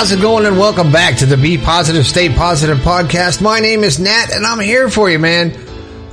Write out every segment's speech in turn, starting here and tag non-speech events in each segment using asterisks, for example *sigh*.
How's it going? And welcome back to the Be Positive, Stay Positive podcast. My name is Nat, and I'm here for you, man.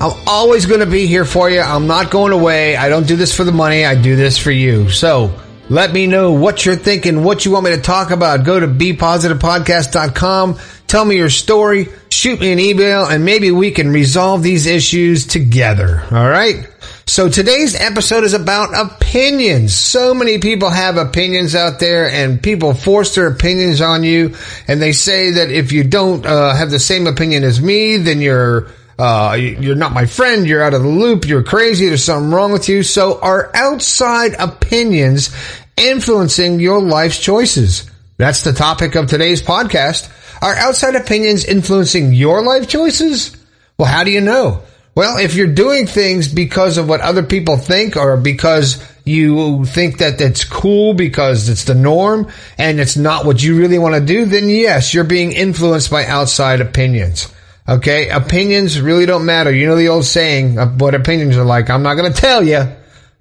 I'm always going to be here for you. I'm not going away. I don't do this for the money. I do this for you. So let me know what you're thinking, what you want me to talk about. Go to bepositivepodcast.com. Tell me your story. Shoot me an email, and maybe we can resolve these issues together. All right. So today's episode is about opinions. So many people have opinions out there and people force their opinions on you and they say that if you don't uh, have the same opinion as me, then you're uh, you're not my friend, you're out of the loop, you're crazy, there's something wrong with you. So are outside opinions influencing your life's choices? That's the topic of today's podcast. Are outside opinions influencing your life choices? Well, how do you know? Well, if you're doing things because of what other people think or because you think that that's cool because it's the norm and it's not what you really want to do, then yes, you're being influenced by outside opinions. Okay. Opinions really don't matter. You know the old saying of what opinions are like. I'm not going to tell you,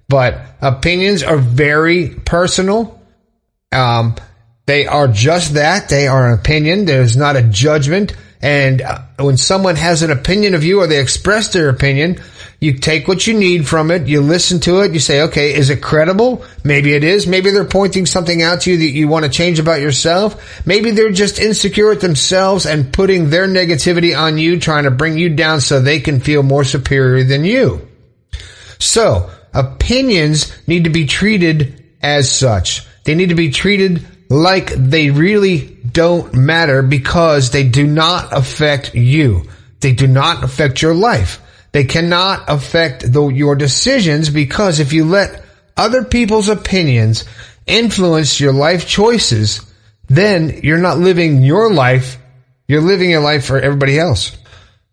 but opinions are very personal. Um, they are just that. They are an opinion. There's not a judgment. And uh, when someone has an opinion of you or they express their opinion, you take what you need from it, you listen to it, you say, okay, is it credible? Maybe it is. Maybe they're pointing something out to you that you want to change about yourself. Maybe they're just insecure with themselves and putting their negativity on you, trying to bring you down so they can feel more superior than you. So, opinions need to be treated as such. They need to be treated like they really don't matter because they do not affect you. They do not affect your life. They cannot affect the, your decisions because if you let other people's opinions influence your life choices, then you're not living your life. You're living your life for everybody else.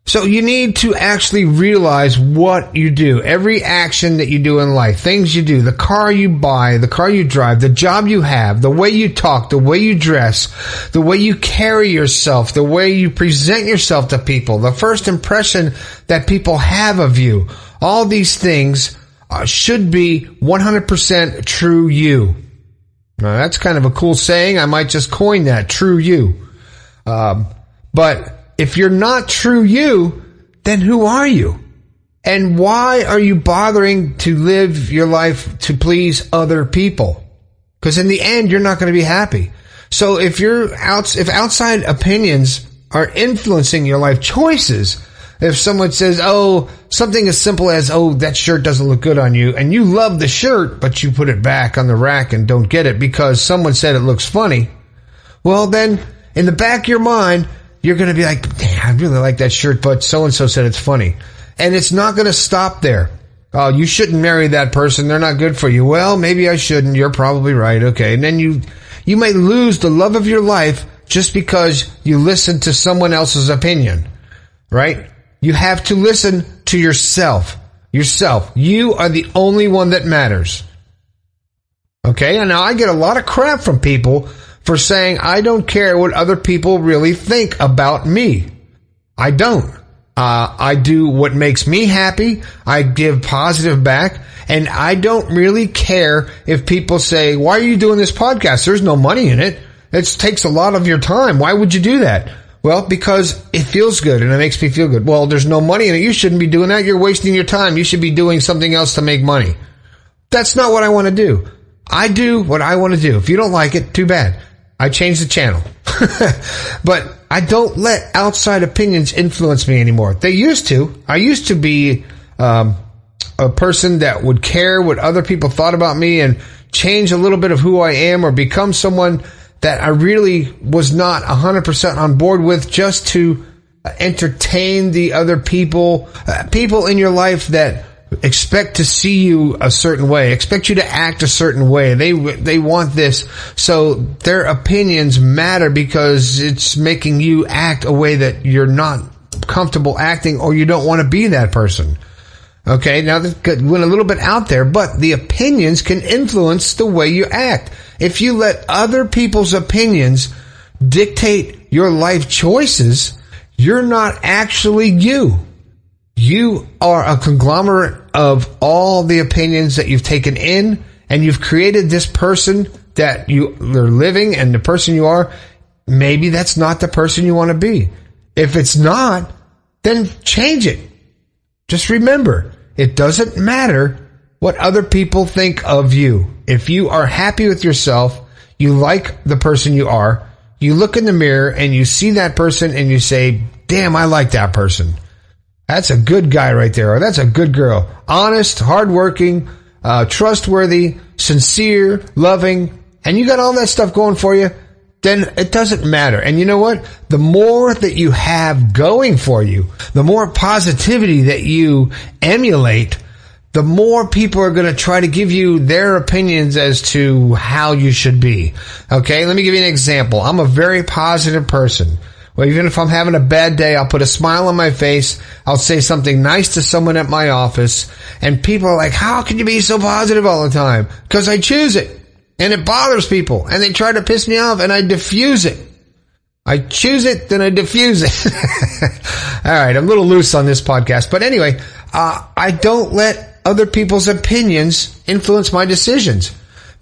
So you need to actually realize what you do. Every action that you do in life, things you do, the car you buy, the car you drive, the job you have, the way you talk, the way you dress, the way you carry yourself, the way you present yourself to people, the first impression that people have of you. All these things uh, should be 100% true you. Now that's kind of a cool saying. I might just coin that, true you. Um, but if you're not true you, then who are you? And why are you bothering to live your life to please other people? Because in the end, you're not going to be happy. So if you're out, if outside opinions are influencing your life choices, if someone says, oh, something as simple as, oh, that shirt doesn't look good on you, and you love the shirt, but you put it back on the rack and don't get it because someone said it looks funny, well, then in the back of your mind, you're going to be like, damn, I really like that shirt, but so and so said it's funny. And it's not going to stop there. Oh, you shouldn't marry that person. They're not good for you. Well, maybe I shouldn't. You're probably right. Okay. And then you, you may lose the love of your life just because you listen to someone else's opinion, right? You have to listen to yourself. Yourself. You are the only one that matters. Okay. And now I get a lot of crap from people for saying I don't care what other people really think about me. I don't. Uh, I do what makes me happy. I give positive back. And I don't really care if people say, why are you doing this podcast? There's no money in it. It takes a lot of your time. Why would you do that? Well, because it feels good and it makes me feel good. Well, there's no money in it. You shouldn't be doing that. You're wasting your time. You should be doing something else to make money. That's not what I want to do. I do what I want to do. If you don't like it, too bad. I changed the channel. *laughs* but I don't let outside opinions influence me anymore. They used to. I used to be um, a person that would care what other people thought about me and change a little bit of who I am or become someone that I really was not 100% on board with just to entertain the other people, uh, people in your life that expect to see you a certain way, expect you to act a certain way. They they want this, so their opinions matter because it's making you act a way that you're not comfortable acting, or you don't want to be that person. Okay, now that went a little bit out there, but the opinions can influence the way you act. If you let other people's opinions dictate your life choices, you're not actually you. You are a conglomerate of all the opinions that you've taken in and you've created this person that you are living and the person you are maybe that's not the person you want to be. If it's not, then change it. Just remember, it doesn't matter what other people think of you. If you are happy with yourself, you like the person you are, you look in the mirror and you see that person and you say, damn, I like that person. That's a good guy right there, or that's a good girl. Honest, hardworking, uh, trustworthy, sincere, loving, and you got all that stuff going for you, then it doesn't matter. And you know what? The more that you have going for you, the more positivity that you emulate, the more people are going to try to give you their opinions as to how you should be. Okay, let me give you an example. I'm a very positive person. Well, even if I'm having a bad day, I'll put a smile on my face. I'll say something nice to someone at my office. And people are like, how can you be so positive all the time? Because I choose it. And it bothers people. And they try to piss me off and I diffuse it. I choose it, then I diffuse it. *laughs* all right. I'm a little loose on this podcast. But anyway, uh, I don't let other people's opinions influence my decisions.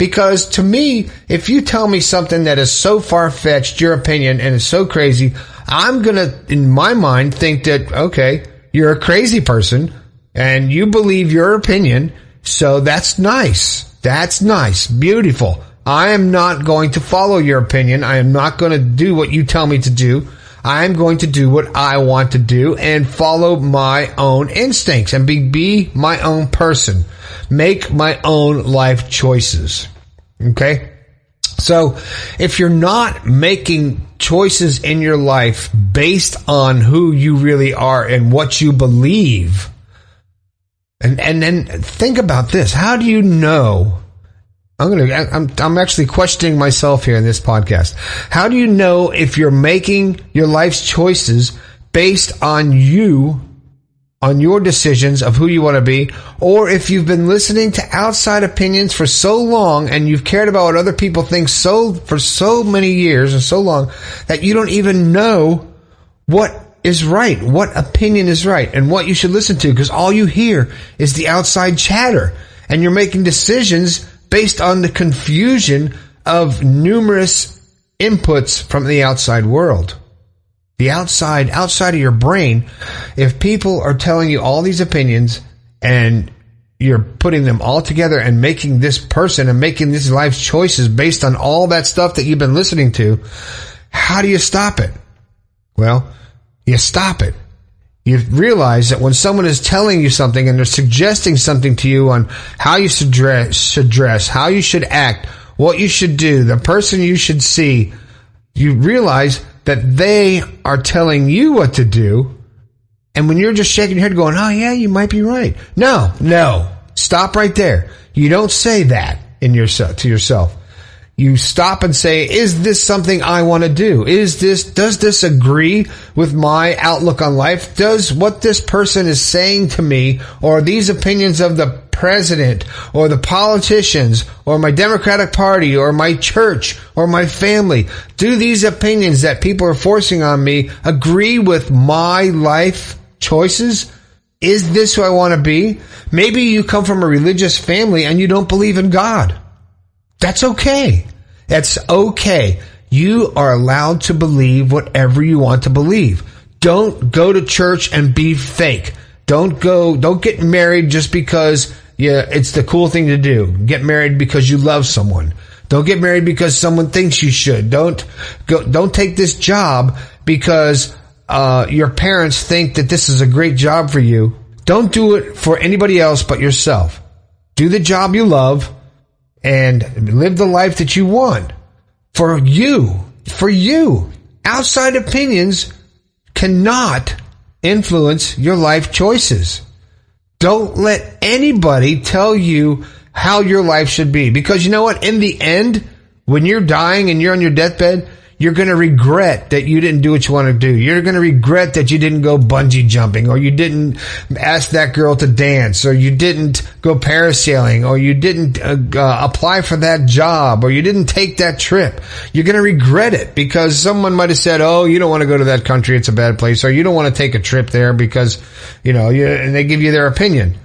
Because to me, if you tell me something that is so far fetched, your opinion, and is so crazy, I'm gonna, in my mind, think that, okay, you're a crazy person and you believe your opinion. So that's nice. That's nice. Beautiful. I am not going to follow your opinion. I am not going to do what you tell me to do. I'm going to do what I want to do and follow my own instincts and be, be my own person. Make my own life choices. Okay? So, if you're not making choices in your life based on who you really are and what you believe, and, and then think about this. How do you know I'm gonna. I'm. I'm actually questioning myself here in this podcast. How do you know if you're making your life's choices based on you, on your decisions of who you want to be, or if you've been listening to outside opinions for so long and you've cared about what other people think so for so many years and so long that you don't even know what is right, what opinion is right, and what you should listen to because all you hear is the outside chatter, and you're making decisions based on the confusion of numerous inputs from the outside world. The outside, outside of your brain, if people are telling you all these opinions and you're putting them all together and making this person and making this life choices based on all that stuff that you've been listening to, how do you stop it? Well, you stop it you realize that when someone is telling you something and they're suggesting something to you on how you should dress, should dress, how you should act, what you should do, the person you should see, you realize that they are telling you what to do. And when you're just shaking your head going, oh yeah, you might be right. No, no. Stop right there. You don't say that in yourself, to yourself you stop and say, is this something I want to do? Is this, does this agree with my outlook on life? Does what this person is saying to me or these opinions of the president or the politicians or my Democratic Party or my church or my family, do these opinions that people are forcing on me agree with my life choices? Is this who I want to be? Maybe you come from a religious family and you don't believe in God. That's okay. That's okay. You are allowed to believe whatever you want to believe. Don't go to church and be fake. Don't go, don't get married just because yeah, it's the cool thing to do. Get married because you love someone. Don't get married because someone thinks you should. Don't go, don't take this job because uh, your parents think that this is a great job for you. Don't do it for anybody else but yourself. Do the job you love and live the life that you want for you, for you. Outside opinions cannot influence your life choices. Don't let anybody tell you how your life should be because you know what? In the end, when you're dying and you're on your deathbed, you're going to regret that you didn't do what you want to do. You're going to regret that you didn't go bungee jumping or you didn't ask that girl to dance or you didn't go parasailing or you didn't uh, uh, apply for that job or you didn't take that trip. You're going to regret it because someone might have said, "Oh, you don't want to go to that country. It's a bad place." Or you don't want to take a trip there because, you know, you, and they give you their opinion.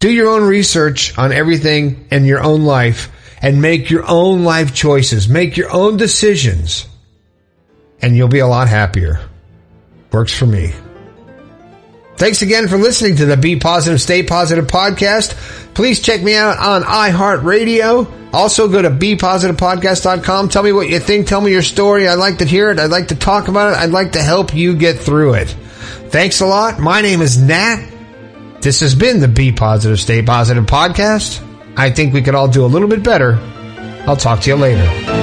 Do your own research on everything in your own life and make your own life choices. Make your own decisions and you'll be a lot happier. Works for me. Thanks again for listening to the Be Positive, Stay Positive podcast. Please check me out on iHeartRadio. Also go to BePositivePodcast.com. Tell me what you think. Tell me your story. I'd like to hear it. I'd like to talk about it. I'd like to help you get through it. Thanks a lot. My name is Nat. This has been the Be Positive, Stay Positive podcast. I think we could all do a little bit better. I'll talk to you later.